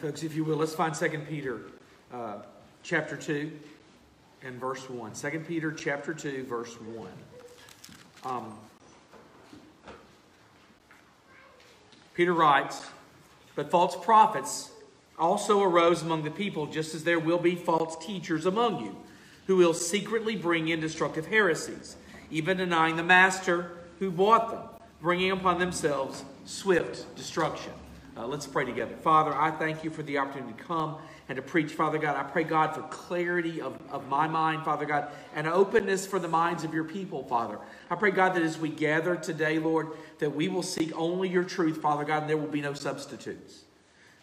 Folks, if you will, let's find 2 Peter uh, chapter 2 and verse 1. 2 Peter chapter 2, verse 1. Um, Peter writes, But false prophets also arose among the people, just as there will be false teachers among you, who will secretly bring in destructive heresies, even denying the master who bought them, bringing upon themselves swift destruction. Uh, let's pray together. Father, I thank you for the opportunity to come and to preach, Father God. I pray, God, for clarity of, of my mind, Father God, and openness for the minds of your people, Father. I pray, God, that as we gather today, Lord, that we will seek only your truth, Father God, and there will be no substitutes.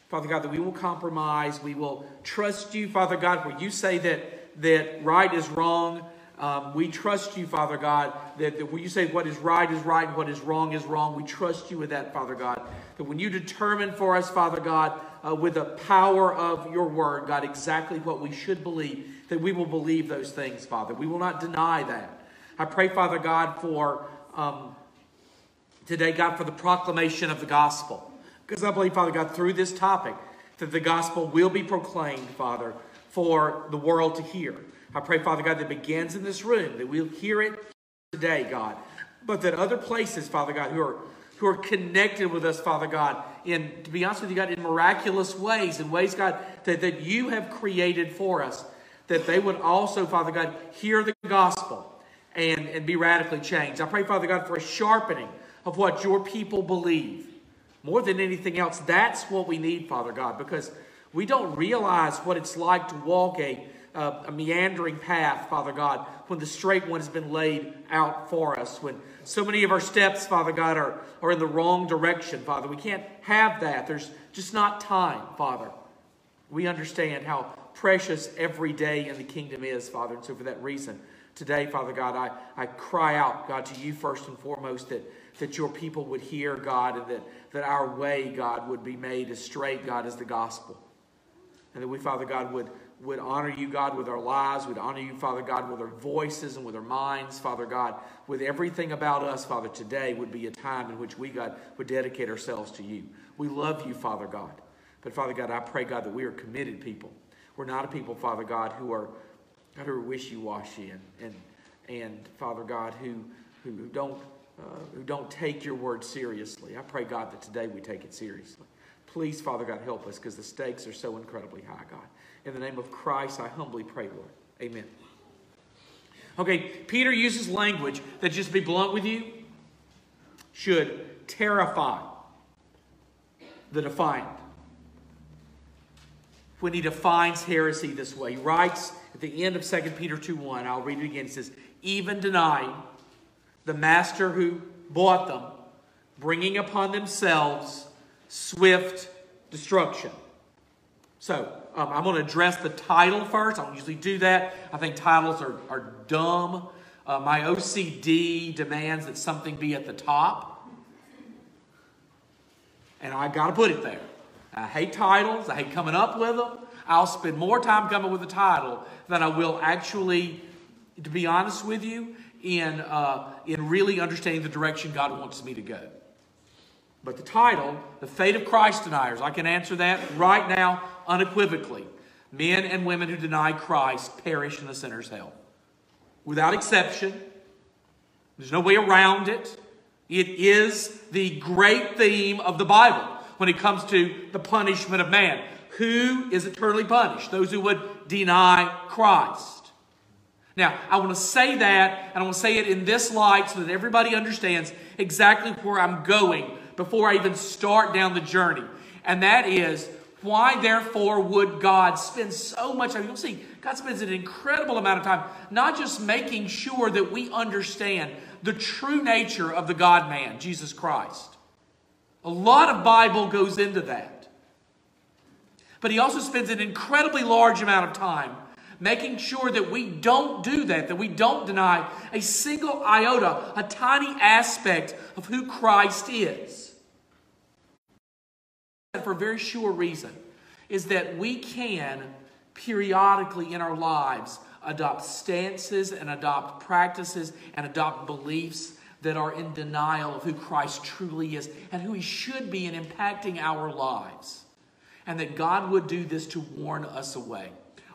Father God, that we will compromise, we will trust you, Father God, where you say that, that right is wrong. Um, we trust you, Father God, that, that when you say what is right is right and what is wrong is wrong, we trust you with that, Father God. That when you determine for us, Father God, uh, with the power of your word, God, exactly what we should believe, that we will believe those things, Father. We will not deny that. I pray, Father God, for um, today, God, for the proclamation of the gospel. Because I believe, Father God, through this topic, that the gospel will be proclaimed, Father, for the world to hear. I pray, Father God, that begins in this room, that we'll hear it today, God, but that other places, Father God, who are who are connected with us, Father God, in to be honest with you, God, in miraculous ways, in ways, God, that, that you have created for us, that they would also, Father God, hear the gospel and, and be radically changed. I pray, Father God, for a sharpening of what your people believe. More than anything else, that's what we need, Father God, because we don't realize what it's like to walk a uh, a meandering path, Father God, when the straight one has been laid out for us, when so many of our steps, Father God, are, are in the wrong direction, Father. We can't have that. There's just not time, Father. We understand how precious every day in the kingdom is, Father. And so for that reason, today, Father God, I, I cry out, God, to you first and foremost that, that your people would hear, God, and that, that our way, God, would be made as straight, God, as the gospel. And that we, Father God, would would honor you, God, with our lives. We'd honor you, Father God, with our voices and with our minds, Father God. With everything about us, Father, today would be a time in which we, God, would dedicate ourselves to you. We love you, Father God. But, Father God, I pray, God, that we are committed people. We're not a people, Father God, who are, God, who are wishy-washy and, and, and Father God, who, who don't, uh, who don't take your word seriously. I pray, God, that today we take it seriously. Please, Father God, help us because the stakes are so incredibly high, God. In the name of Christ, I humbly pray, Lord. Amen. Okay, Peter uses language that, just to be blunt with you, should terrify the defiant. When he defines heresy this way, he writes at the end of 2 Peter 2 1, I'll read it again. He says, Even denying the master who bought them, bringing upon themselves swift destruction. So, um, I'm going to address the title first. I don't usually do that. I think titles are, are dumb. Uh, my OCD demands that something be at the top. And I got to put it there. I hate titles. I hate coming up with them. I'll spend more time coming with a title than I will actually, to be honest with you, in, uh, in really understanding the direction God wants me to go. But the title, The Fate of Christ Deniers, I can answer that right now unequivocally. Men and women who deny Christ perish in the sinner's hell. Without exception. There's no way around it. It is the great theme of the Bible when it comes to the punishment of man. Who is eternally punished? Those who would deny Christ. Now, I want to say that, and I want to say it in this light so that everybody understands exactly where I'm going before I even start down the journey. And that is, why therefore would God spend so much time? You'll see, God spends an incredible amount of time not just making sure that we understand the true nature of the God man, Jesus Christ. A lot of Bible goes into that. But he also spends an incredibly large amount of time making sure that we don't do that, that we don't deny a single iota, a tiny aspect of who Christ is. For a very sure reason is that we can periodically in our lives adopt stances and adopt practices and adopt beliefs that are in denial of who Christ truly is and who he should be in impacting our lives. and that God would do this to warn us away.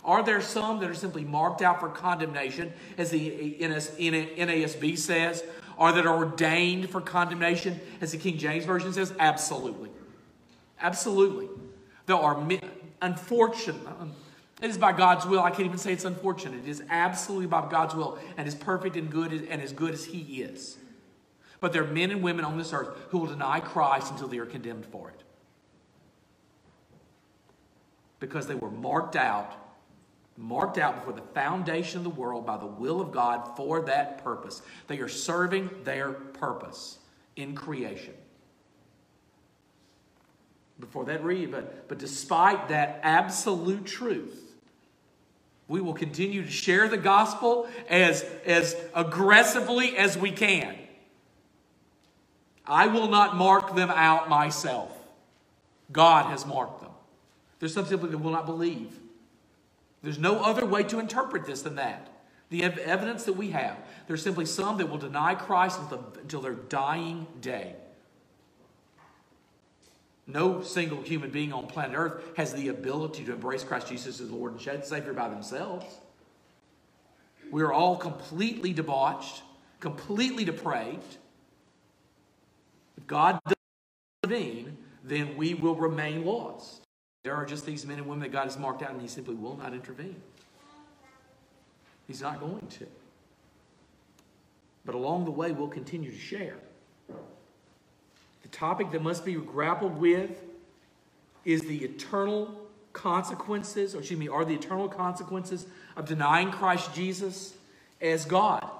Are there some that are simply marked out for condemnation, as the NASB says, or that are ordained for condemnation, as the King James Version says? Absolutely. Absolutely. There are, men, unfortunate, um, it is by God's will. I can't even say it's unfortunate. It is absolutely by God's will and is perfect and good and as good as He is. But there are men and women on this earth who will deny Christ until they are condemned for it. Because they were marked out, marked out before the foundation of the world by the will of God for that purpose. They are serving their purpose in creation. Before that read, but, but despite that absolute truth, we will continue to share the gospel as, as aggressively as we can. I will not mark them out myself. God has marked them. There's some people that will not believe. There's no other way to interpret this than that. The evidence that we have, there's simply some that will deny Christ until their dying day. No single human being on planet Earth has the ability to embrace Christ Jesus as Lord and Savior by themselves. We are all completely debauched, completely depraved. If God doesn't intervene, then we will remain lost. There are just these men and women that God has marked out, and He simply will not intervene. He's not going to. But along the way, we'll continue to share. The topic that must be grappled with is the eternal consequences, or excuse me, are the eternal consequences of denying Christ Jesus as God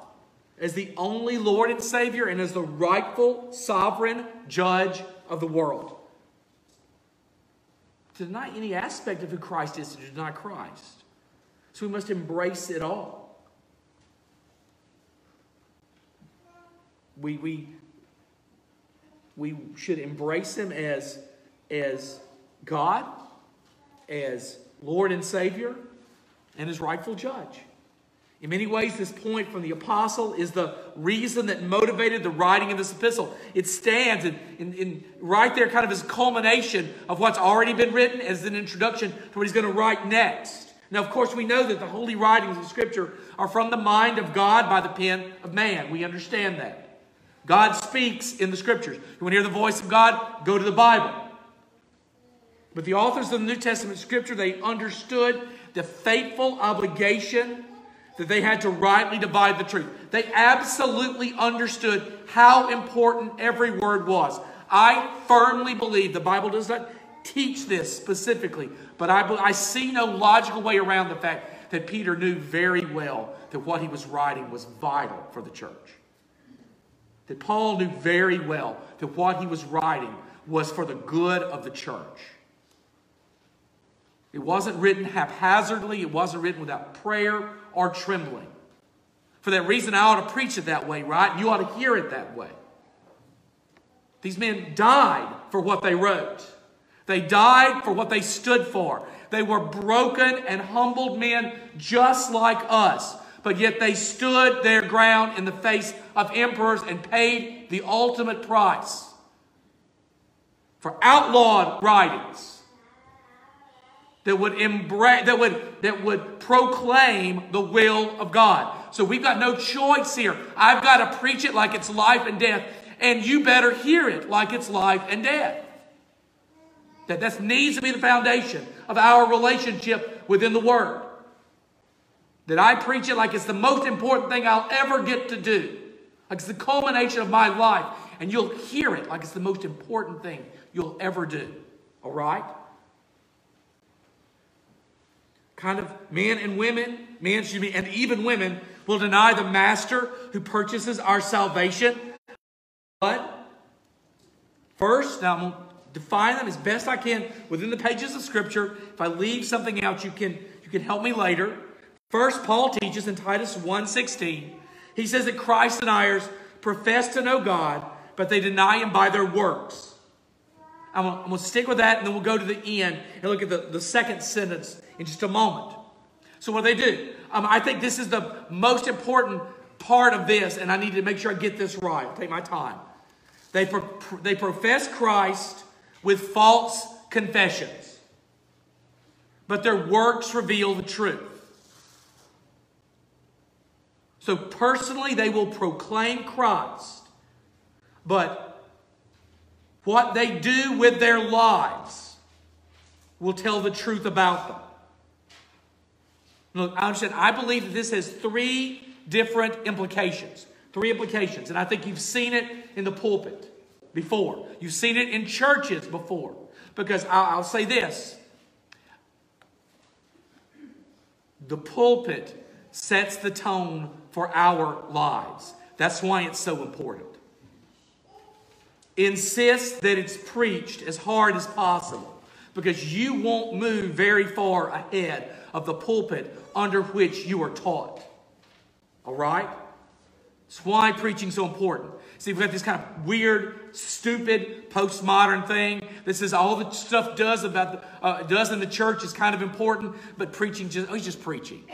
as the only Lord and Savior and as the rightful sovereign judge of the world. To deny any aspect of who Christ is to deny Christ. So we must embrace it all. We, we, we should embrace Him as, as God, as Lord and Savior, and as rightful judge. In many ways, this point from the apostle is the reason that motivated the writing of this epistle. It stands in, in, in, right there, kind of as culmination of what's already been written, as an introduction to what he's going to write next. Now, of course, we know that the holy writings of Scripture are from the mind of God by the pen of man. We understand that. God speaks in the Scriptures. You want to hear the voice of God? Go to the Bible. But the authors of the New Testament Scripture, they understood the faithful obligation that they had to rightly divide the truth. They absolutely understood how important every word was. I firmly believe the Bible does not teach this specifically, but I, I see no logical way around the fact that Peter knew very well that what he was writing was vital for the church. That Paul knew very well that what he was writing was for the good of the church. It wasn't written haphazardly, it wasn't written without prayer or trembling. For that reason, I ought to preach it that way, right? You ought to hear it that way. These men died for what they wrote. They died for what they stood for. They were broken and humbled men just like us, but yet they stood their ground in the face of emperors and paid the ultimate price for outlawed writings that would embrace, that would, that would proclaim the will of God. So we've got no choice here. I've got to preach it like it's life and death, and you better hear it like it's life and death. That that needs to be the foundation of our relationship within the Word. That I preach it like it's the most important thing I'll ever get to do. Like it's the culmination of my life. And you'll hear it like it's the most important thing you'll ever do. All right? kind of men and women, men, excuse me, and even women will deny the master who purchases our salvation. But first, now I'm going to define them as best I can within the pages of Scripture. If I leave something out, you can, you can help me later. First, Paul teaches in Titus 1.16, he says that Christ deniers profess to know God, but they deny him by their works. I'm going to stick with that, and then we'll go to the end and look at the, the second sentence in just a moment. So, what do they do? Um, I think this is the most important part of this, and I need to make sure I get this right. I'll take my time. They, pro- they profess Christ with false confessions. but their works reveal the truth. So personally, they will proclaim Christ, but what they do with their lives will tell the truth about them. Look, I understand. I believe that this has three different implications. Three implications. And I think you've seen it in the pulpit before. You've seen it in churches before. Because I'll, I'll say this the pulpit sets the tone for our lives. That's why it's so important. Insist that it's preached as hard as possible because you won't move very far ahead of the pulpit under which you are taught. All right? That's why preaching is so important. See, we've got this kind of weird, stupid, postmodern thing that says all the stuff does about the, uh, does in the church is kind of important, but preaching just oh, he's just preaching.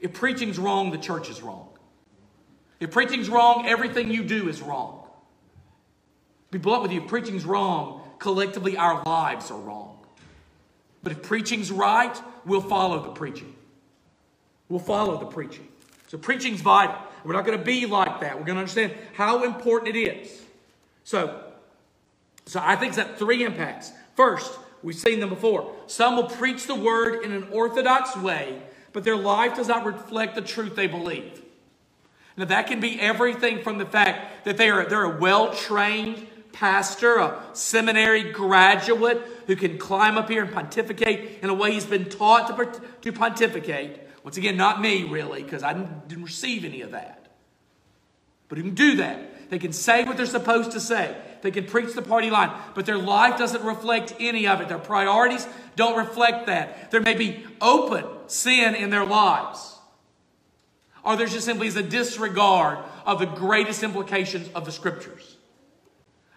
If preaching's wrong, the church is wrong. If preaching's wrong, everything you do is wrong. Be blunt with you, if preaching's wrong, collectively our lives are wrong. But if preaching's right, we'll follow the preaching. We'll follow the preaching. So preaching's vital. We're not going to be like that. We're going to understand how important it is. So, so I think that three impacts. First, we've seen them before. Some will preach the word in an orthodox way, but their life does not reflect the truth they believe. Now that can be everything from the fact that they are they're a well-trained pastor, a seminary graduate who can climb up here and pontificate in a way he's been taught to, to pontificate. Once again, not me really, because I didn't, receive any of that. But who can do that. They can say what they're supposed to say. They can preach the party line, but their life doesn't reflect any of it. Their priorities don't reflect that. There may be open sin in their lives. Or there's just simply a disregard of the greatest implications of the scriptures.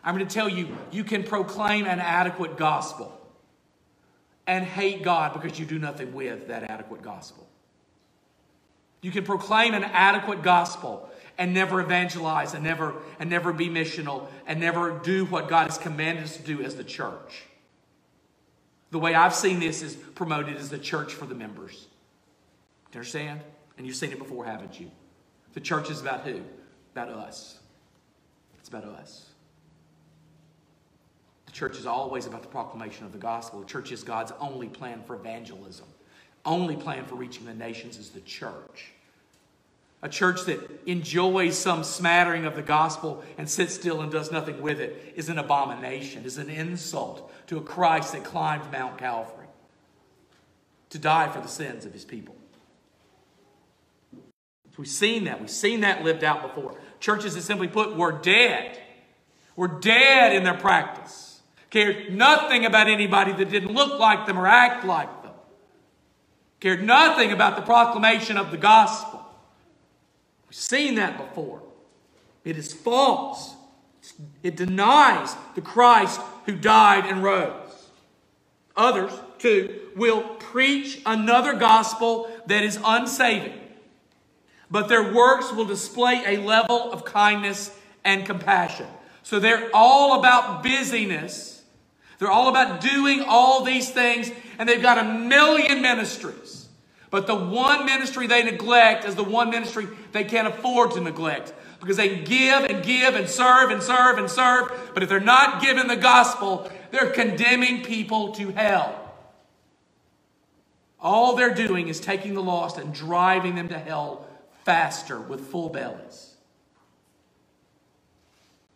I'm going to tell you, you can proclaim an adequate gospel and hate God because you do nothing with that adequate gospel. You can proclaim an adequate gospel and never evangelize and never and never be missional and never do what God has commanded us to do as the church. The way I've seen this is promoted as the church for the members. Do you understand? And you've seen it before, haven't you? The church is about who? About us. It's about us. The church is always about the proclamation of the gospel. The church is God's only plan for evangelism. Only plan for reaching the nations is the church. A church that enjoys some smattering of the gospel and sits still and does nothing with it is an abomination, is an insult to a Christ that climbed Mount Calvary to die for the sins of his people. We've seen that. We've seen that lived out before. Churches that simply put were dead. Were dead in their practice cared nothing about anybody that didn't look like them or act like them, cared nothing about the proclamation of the gospel. We've seen that before. It is false. It denies the Christ who died and rose. Others, too, will preach another gospel that is unsaving, but their works will display a level of kindness and compassion. So they're all about busyness they're all about doing all these things, and they've got a million ministries. But the one ministry they neglect is the one ministry they can't afford to neglect because they give and give and serve and serve and serve. But if they're not giving the gospel, they're condemning people to hell. All they're doing is taking the lost and driving them to hell faster with full bellies.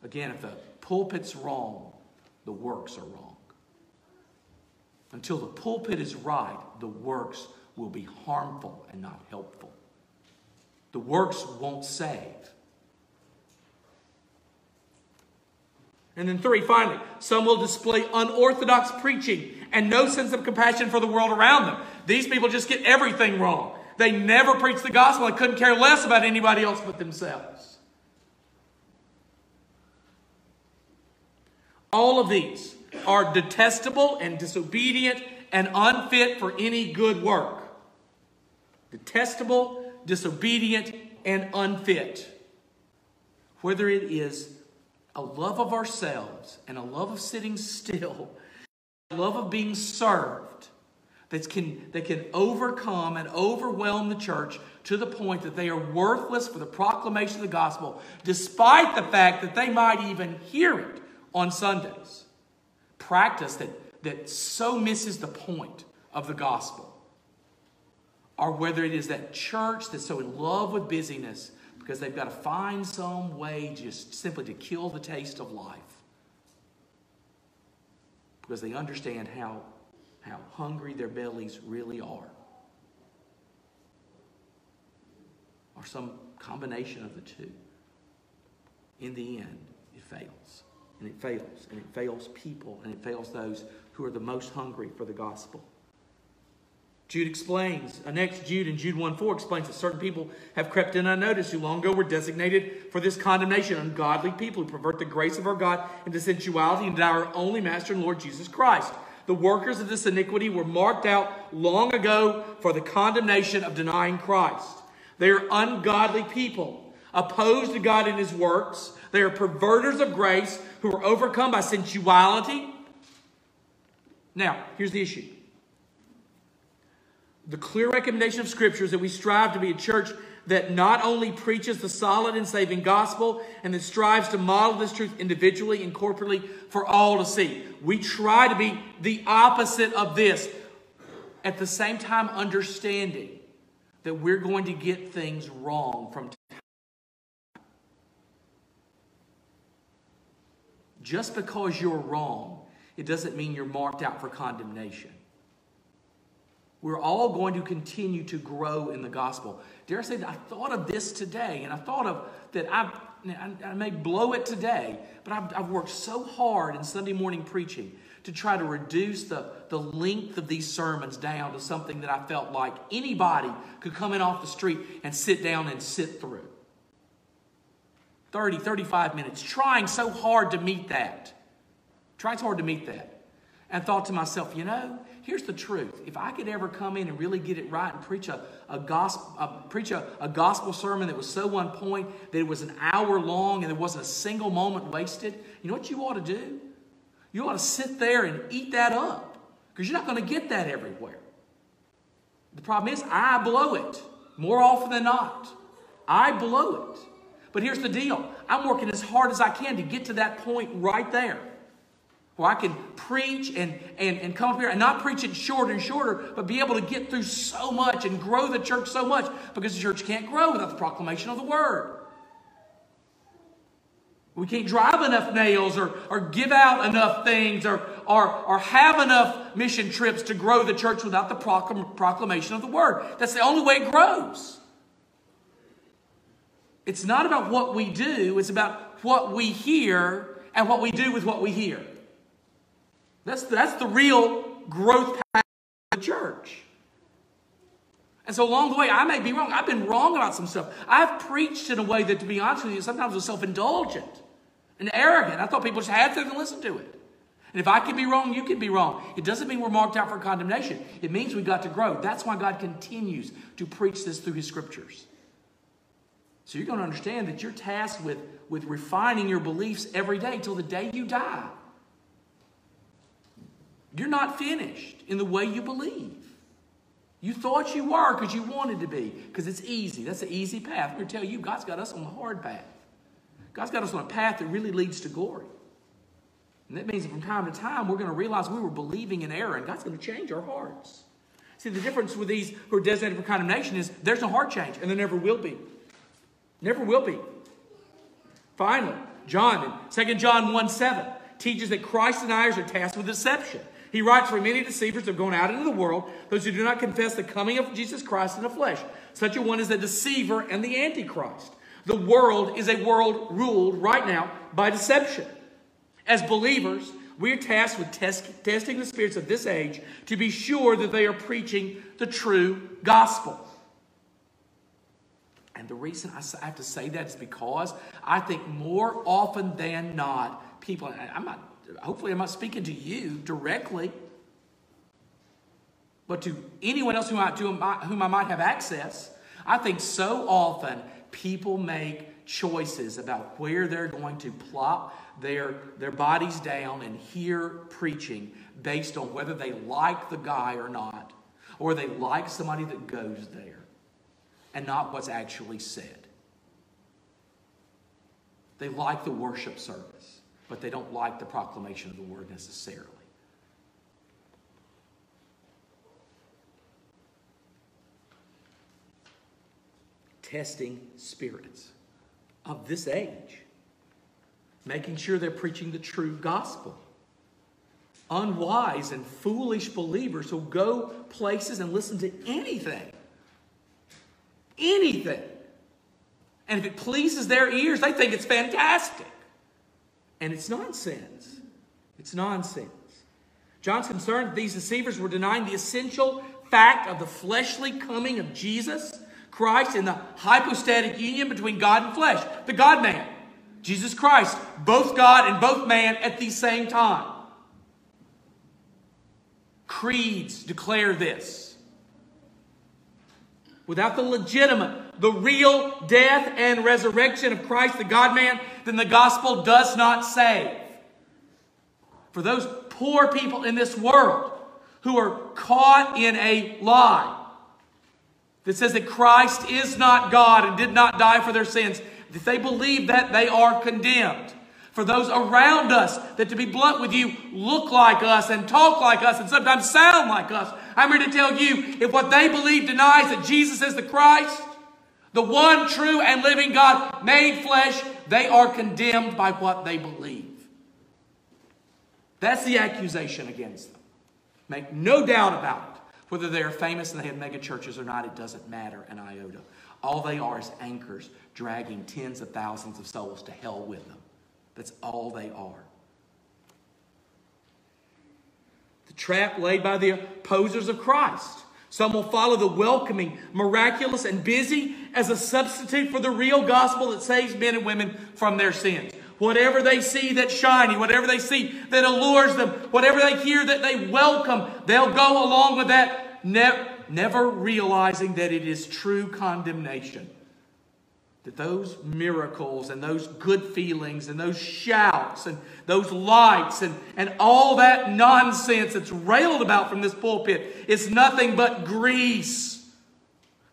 Again, if the pulpit's wrong, the works are wrong. Until the pulpit is right, the works will be harmful and not helpful. The works won't save. And then, three, finally, some will display unorthodox preaching and no sense of compassion for the world around them. These people just get everything wrong. They never preach the gospel and couldn't care less about anybody else but themselves. All of these are detestable and disobedient and unfit for any good work. Detestable, disobedient, and unfit. Whether it is a love of ourselves and a love of sitting still, a love of being served, that can, that can overcome and overwhelm the church to the point that they are worthless for the proclamation of the gospel, despite the fact that they might even hear it on Sundays. Practice that, that so misses the point of the gospel. Or whether it is that church that's so in love with busyness because they've got to find some way just simply to kill the taste of life. Because they understand how, how hungry their bellies really are. Or some combination of the two. In the end, it fails. And it fails. And it fails people. And it fails those who are the most hungry for the gospel. Jude explains, uh, next Jude in Jude 1 4 explains that certain people have crept in unnoticed who long ago were designated for this condemnation. Ungodly people who pervert the grace of our God into sensuality and deny our only Master and Lord Jesus Christ. The workers of this iniquity were marked out long ago for the condemnation of denying Christ. They are ungodly people, opposed to God and His works. They are perverters of grace who are overcome by sensuality. Now, here's the issue the clear recommendation of Scripture is that we strive to be a church that not only preaches the solid and saving gospel and that strives to model this truth individually and corporately for all to see. We try to be the opposite of this. At the same time, understanding that we're going to get things wrong from time. Just because you're wrong, it doesn't mean you're marked out for condemnation. We're all going to continue to grow in the gospel. Dare I say that I thought of this today, and I thought of that I, I may blow it today, but I've, I've worked so hard in Sunday morning preaching to try to reduce the, the length of these sermons down to something that I felt like anybody could come in off the street and sit down and sit through. 30, 35 minutes, trying so hard to meet that. Trying so hard to meet that. And thought to myself, you know, here's the truth. If I could ever come in and really get it right and preach a, a gospel, a, preach a, a gospel sermon that was so on point that it was an hour long and there wasn't a single moment wasted, you know what you ought to do? You ought to sit there and eat that up because you're not going to get that everywhere. The problem is, I blow it more often than not. I blow it. But here's the deal I'm working as hard as I can to get to that point right there where I can preach and, and, and come up here and not preach it shorter and shorter, but be able to get through so much and grow the church so much because the church can't grow without the proclamation of the word. We can't drive enough nails or, or give out enough things or, or, or have enough mission trips to grow the church without the proclam- proclamation of the word. That's the only way it grows. It's not about what we do, it's about what we hear and what we do with what we hear. That's, that's the real growth path of the church. And so along the way, I may be wrong. I've been wrong about some stuff. I've preached in a way that, to be honest with you, sometimes was self indulgent and arrogant. I thought people just had to listen to it. And if I can be wrong, you can be wrong. It doesn't mean we're marked out for condemnation. It means we've got to grow. That's why God continues to preach this through His scriptures. So you're going to understand that you're tasked with, with refining your beliefs every day till the day you die. You're not finished in the way you believe. You thought you were because you wanted to be, because it's easy. That's the easy path. I'm going to tell you, God's got us on the hard path. God's got us on a path that really leads to glory. And that means that from time to time, we're going to realize we were believing in error, and God's going to change our hearts. See, the difference with these who are designated for condemnation is there's no heart change, and there never will be. Never will be. Finally, John, in 2 John 1 7, teaches that Christ deniers are tasked with deception. He writes, For many deceivers have gone out into the world, those who do not confess the coming of Jesus Christ in the flesh. Such a one is the deceiver and the antichrist. The world is a world ruled right now by deception. As believers, we're tasked with test, testing the spirits of this age to be sure that they are preaching the true gospel. And the reason I have to say that is because I think more often than not, people, I'm not hopefully I'm not speaking to you directly, but to anyone else whom I, to whom I might have access. I think so often people make choices about where they're going to plop their, their bodies down and hear preaching based on whether they like the guy or not, or they like somebody that goes there and not what's actually said. They like the worship service, but they don't like the proclamation of the word necessarily. Testing spirits of this age, making sure they're preaching the true gospel. Unwise and foolish believers who go places and listen to anything. Anything. And if it pleases their ears, they think it's fantastic. And it's nonsense. It's nonsense. John's concerned that these deceivers were denying the essential fact of the fleshly coming of Jesus Christ in the hypostatic union between God and flesh, the God man. Jesus Christ, both God and both man at the same time. Creeds declare this. Without the legitimate, the real death and resurrection of Christ, the God man, then the gospel does not save. For those poor people in this world who are caught in a lie, that says that Christ is not God and did not die for their sins, if they believe that, they are condemned. For those around us that, to be blunt with you, look like us and talk like us and sometimes sound like us, I'm here to tell you if what they believe denies that Jesus is the Christ, the one true and living God made flesh, they are condemned by what they believe. That's the accusation against them. Make no doubt about it. Whether they are famous and they have mega churches or not, it doesn't matter an iota. All they are is anchors dragging tens of thousands of souls to hell with them. That's all they are. The trap laid by the opposers of Christ. Some will follow the welcoming, miraculous, and busy as a substitute for the real gospel that saves men and women from their sins. Whatever they see that's shiny, whatever they see that allures them, whatever they hear that they welcome, they'll go along with that, ne- never realizing that it is true condemnation. That those miracles and those good feelings and those shouts and those lights and, and all that nonsense that's railed about from this pulpit is nothing but grease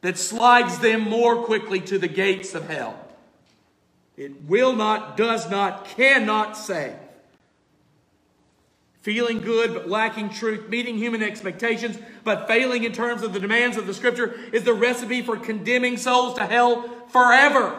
that slides them more quickly to the gates of hell. It will not, does not, cannot save. Feeling good but lacking truth, meeting human expectations but failing in terms of the demands of the scripture is the recipe for condemning souls to hell forever.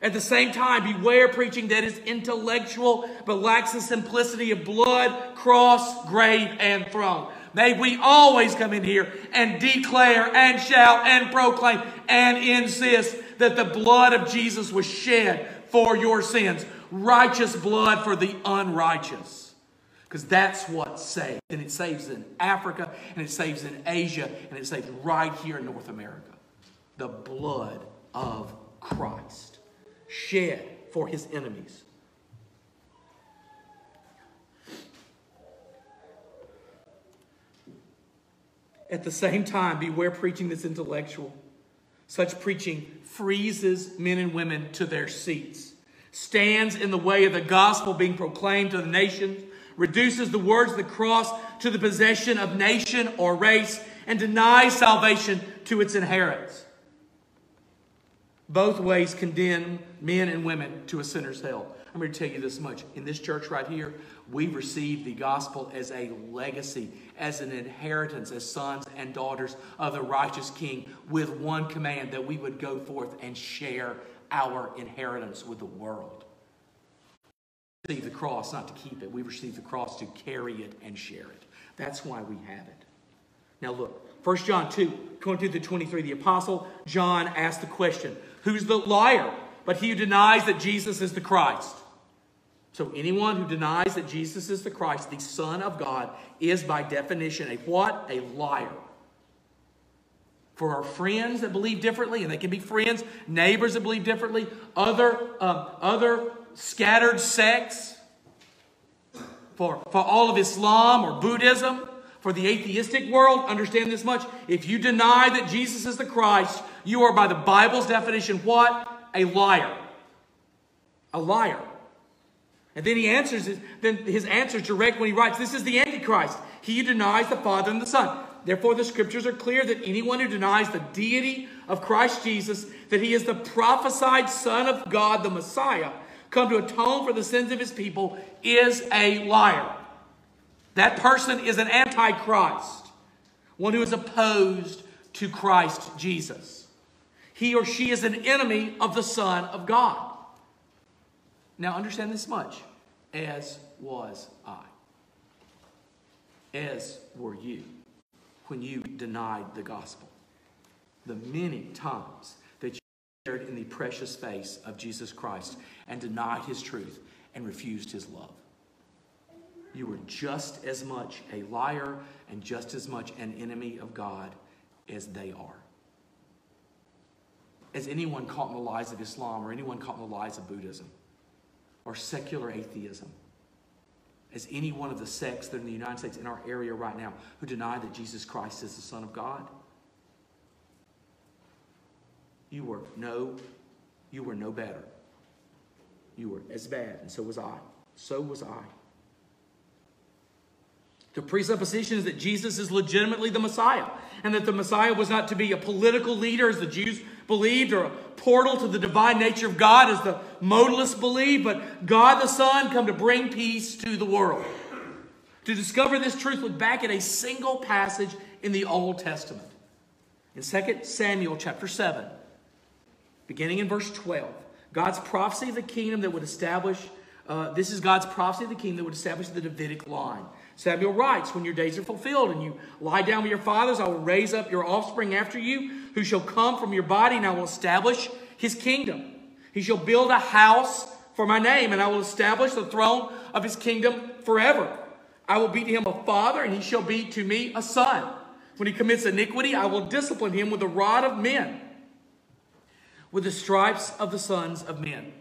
At the same time, beware preaching that is intellectual but lacks the simplicity of blood, cross, grave, and throne. May we always come in here and declare and shout and proclaim and insist that the blood of Jesus was shed for your sins. Righteous blood for the unrighteous. Because that's what saves. And it saves in Africa, and it saves in Asia, and it saves right here in North America. The blood of Christ shed for his enemies. At the same time, beware preaching that's intellectual. Such preaching freezes men and women to their seats, stands in the way of the gospel being proclaimed to the nations, reduces the words of the cross to the possession of nation or race, and denies salvation to its inheritance. Both ways condemn men and women to a sinner's hell. I'm going to tell you this much. In this church right here, we receive the gospel as a legacy, as an inheritance, as sons and daughters of the righteous King, with one command that we would go forth and share our inheritance with the world. We receive the cross not to keep it, we receive the cross to carry it and share it. That's why we have it. Now look, 1 John 2, 22 to 23, the apostle John asked the question, Who's the liar? But he who denies that Jesus is the Christ. So anyone who denies that Jesus is the Christ, the Son of God, is by definition a what? A liar. For our friends that believe differently, and they can be friends, neighbors that believe differently, other, um, other scattered sects, for, for all of Islam or Buddhism, for the atheistic world, understand this much. If you deny that Jesus is the Christ, you are by the Bible's definition what? A liar. A liar. And then he answers, then his answer is direct when he writes, This is the Antichrist. He denies the Father and the Son. therefore, the scriptures are clear that anyone who denies the deity of Christ Jesus, that he is the prophesied Son of God, the Messiah, come to atone for the sins of his people, is a liar. That person is an antichrist, one who is opposed to Christ Jesus. He or she is an enemy of the Son of God. Now, understand this much as was I, as were you when you denied the gospel. The many times that you shared in the precious face of Jesus Christ and denied his truth and refused his love. You were just as much a liar and just as much an enemy of God as they are. As anyone caught in the lies of Islam or anyone caught in the lies of Buddhism or secular atheism, as any one of the sects that are in the United States in our area right now who deny that Jesus Christ is the Son of God, you were no, you were no better. You were as bad, and so was I. So was I. The presupposition is that Jesus is legitimately the Messiah, and that the Messiah was not to be a political leader as the Jews believed, or a portal to the divine nature of God as the modalists believed, but God the Son come to bring peace to the world. To discover this truth, look back at a single passage in the Old Testament. In 2 Samuel chapter 7, beginning in verse 12, God's prophecy of the kingdom that would establish, uh, this is God's prophecy of the kingdom that would establish the Davidic line. Samuel writes, When your days are fulfilled and you lie down with your fathers, I will raise up your offspring after you, who shall come from your body, and I will establish his kingdom. He shall build a house for my name, and I will establish the throne of his kingdom forever. I will be to him a father, and he shall be to me a son. When he commits iniquity, I will discipline him with the rod of men, with the stripes of the sons of men.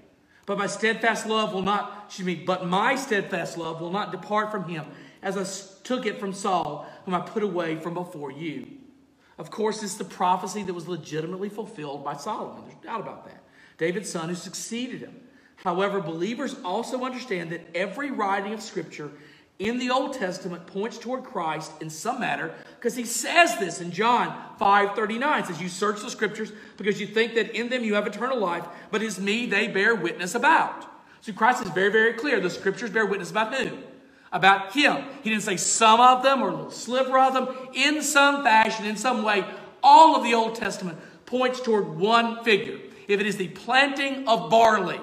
But my steadfast love will not, excuse me, but my steadfast love will not depart from him as I took it from Saul, whom I put away from before you. Of course, it's the prophecy that was legitimately fulfilled by Solomon. There's doubt about that. David's son who succeeded him. However, believers also understand that every writing of Scripture in the Old Testament points toward Christ in some manner because he says this in John 5 39. says, You search the Scriptures because you think that in them you have eternal life, but it's me they bear witness about. So Christ is very, very clear. The Scriptures bear witness about who? about him. He didn't say some of them or a little sliver of them. In some fashion, in some way, all of the Old Testament points toward one figure. If it is the planting of barley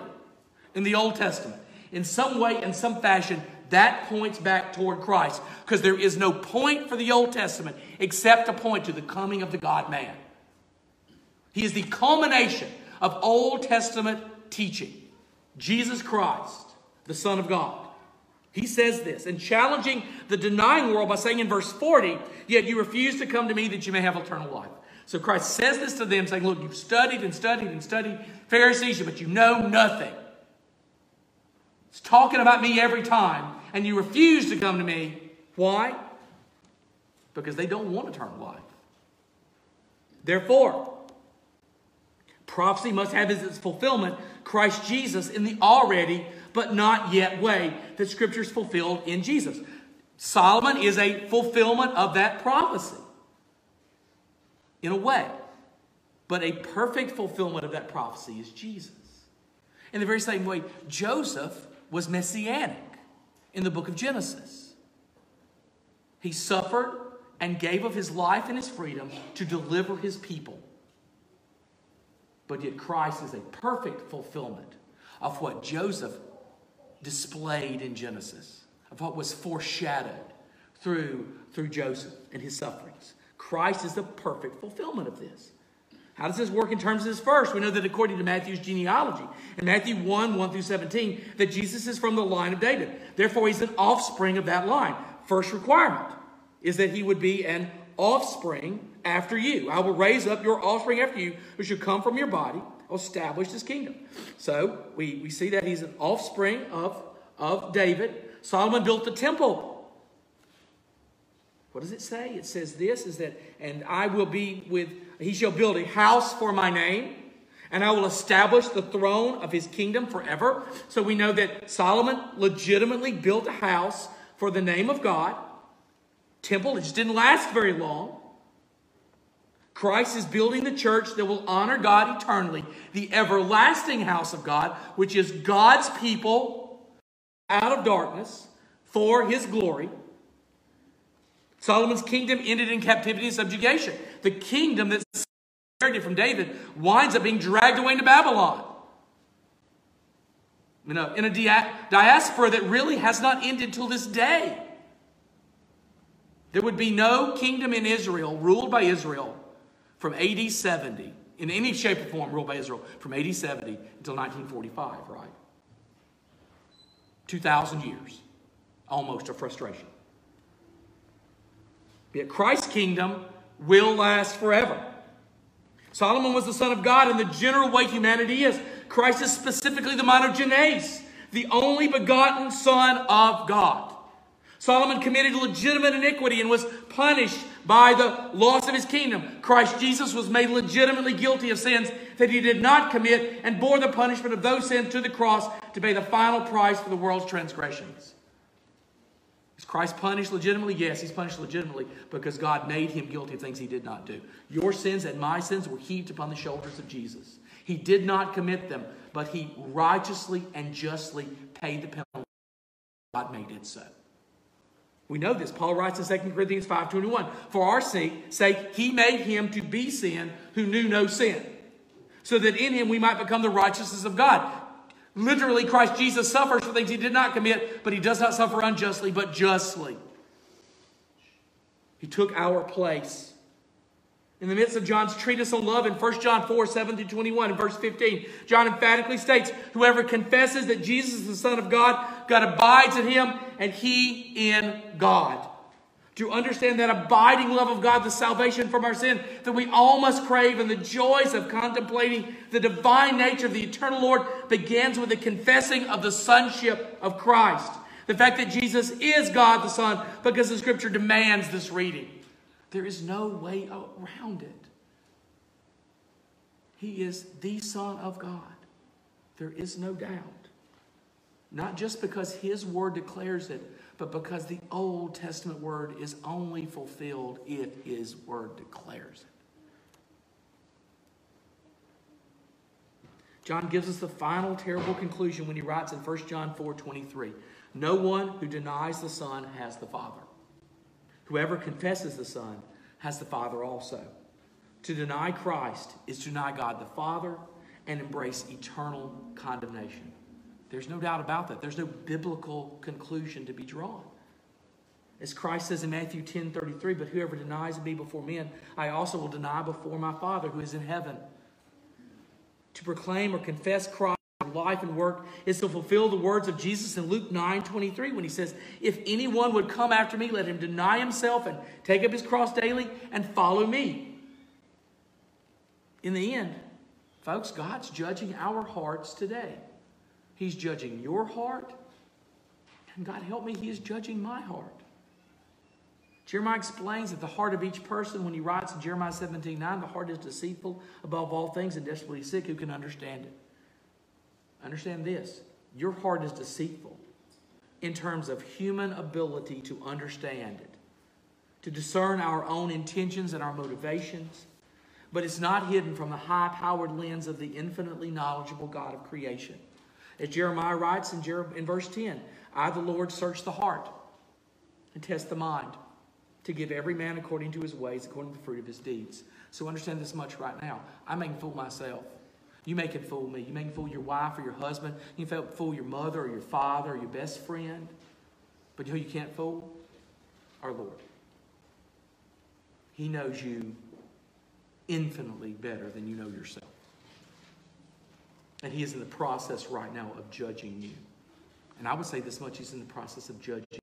in the Old Testament, in some way, in some fashion, that points back toward Christ. Because there is no point for the Old Testament except to point to the coming of the God man. He is the culmination of Old Testament teaching. Jesus Christ, the Son of God. He says this and challenging the denying world by saying in verse 40, Yet you refuse to come to me that you may have eternal life. So Christ says this to them, saying, Look, you've studied and studied and studied Pharisees, but you know nothing. It's talking about me every time, and you refuse to come to me. Why? Because they don't want eternal life. Therefore, prophecy must have its fulfillment Christ Jesus in the already but not yet way that Scripture is fulfilled in Jesus. Solomon is a fulfillment of that prophecy in a way. But a perfect fulfillment of that prophecy is Jesus. In the very same way, Joseph was messianic in the book of Genesis. He suffered and gave of his life and his freedom to deliver his people. But yet, Christ is a perfect fulfillment of what Joseph displayed in Genesis, of what was foreshadowed through, through Joseph and his sufferings. Christ is the perfect fulfillment of this. How does this work in terms of this verse? We know that according to Matthew's genealogy, in Matthew 1 1 through 17, that Jesus is from the line of David. Therefore, he's an offspring of that line. First requirement is that he would be an offspring after you. I will raise up your offspring after you, who shall come from your body establish his kingdom. So we, we see that he's an offspring of, of David. Solomon built the temple. What does it say? It says this is that, and I will be with, he shall build a house for my name, and I will establish the throne of his kingdom forever. So we know that Solomon legitimately built a house for the name of God temple. It just didn't last very long. Christ is building the church that will honor God eternally, the everlasting house of God, which is God's people out of darkness for his glory. Solomon's kingdom ended in captivity and subjugation. The kingdom that inherited from David winds up being dragged away into Babylon. You know, in a dia- diaspora that really has not ended till this day. There would be no kingdom in Israel ruled by Israel from AD 70, in any shape or form ruled by Israel, from AD 70 until 1945, right? 2,000 years, almost of frustration. Yet Christ's kingdom will last forever. Solomon was the son of God and the general way humanity is. Christ is specifically the monogenes, the only begotten son of God. Solomon committed legitimate iniquity and was punished by the loss of his kingdom. Christ Jesus was made legitimately guilty of sins that he did not commit and bore the punishment of those sins to the cross to pay the final price for the world's transgressions. Is Christ punished legitimately? Yes, he's punished legitimately because God made him guilty of things he did not do. Your sins and my sins were heaped upon the shoulders of Jesus. He did not commit them, but he righteously and justly paid the penalty. God made it so. We know this. Paul writes in 2 Corinthians 5.21, For our sake, sake, he made him to be sin who knew no sin, so that in him we might become the righteousness of God. Literally, Christ Jesus suffers for things he did not commit, but he does not suffer unjustly, but justly. He took our place. In the midst of John's treatise on love in 1 John 4, 7 through 21, and verse 15, John emphatically states, Whoever confesses that Jesus is the Son of God, God abides in him, and he in God. To understand that abiding love of God, the salvation from our sin that we all must crave, and the joys of contemplating the divine nature of the eternal Lord begins with the confessing of the sonship of Christ. The fact that Jesus is God the Son, because the scripture demands this reading. There is no way around it. He is the Son of God. There is no doubt. Not just because His Word declares it, but because the Old Testament Word is only fulfilled if His Word declares it. John gives us the final terrible conclusion when he writes in 1 John 4 23. No one who denies the Son has the Father. Whoever confesses the Son has the Father also. To deny Christ is to deny God the Father and embrace eternal condemnation. There's no doubt about that. There's no biblical conclusion to be drawn. As Christ says in Matthew 10 33, but whoever denies me before men, I also will deny before my Father who is in heaven. To proclaim or confess Christ life and work is to fulfill the words of Jesus in Luke 9 23 when he says, If anyone would come after me, let him deny himself and take up his cross daily and follow me. In the end, folks, God's judging our hearts today. He's judging your heart, and God help me, He is judging my heart. Jeremiah explains that the heart of each person, when he writes in Jeremiah 17 9, the heart is deceitful above all things and desperately sick. Who can understand it? Understand this your heart is deceitful in terms of human ability to understand it, to discern our own intentions and our motivations, but it's not hidden from the high powered lens of the infinitely knowledgeable God of creation. As Jeremiah writes in, Jer- in verse 10, I, the Lord, search the heart and test the mind to give every man according to his ways, according to the fruit of his deeds. So understand this much right now. I may fool myself. You may can fool me. You may fool your wife or your husband. You can fool your mother or your father or your best friend. But you know you can't fool? Our Lord. He knows you infinitely better than you know yourself. And He is in the process right now of judging you. And I would say this much He's in the process of judging.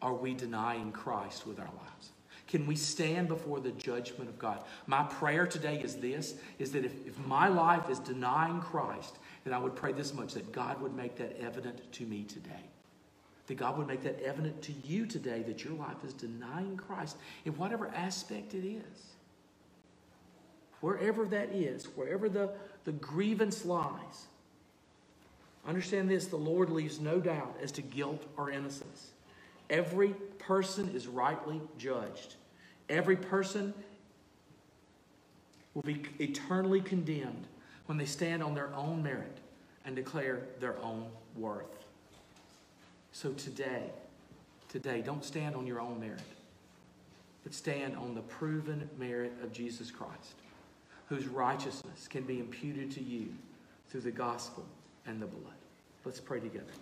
Are we denying Christ with our lives? Can we stand before the judgment of God? My prayer today is this is that if, if my life is denying Christ, then I would pray this much that God would make that evident to me today. That God would make that evident to you today that your life is denying Christ in whatever aspect it is. Wherever that is, wherever the, the grievance lies, understand this the Lord leaves no doubt as to guilt or innocence. Every person is rightly judged. Every person will be eternally condemned when they stand on their own merit and declare their own worth. So today, today, don't stand on your own merit, but stand on the proven merit of Jesus Christ, whose righteousness can be imputed to you through the gospel and the blood. Let's pray together.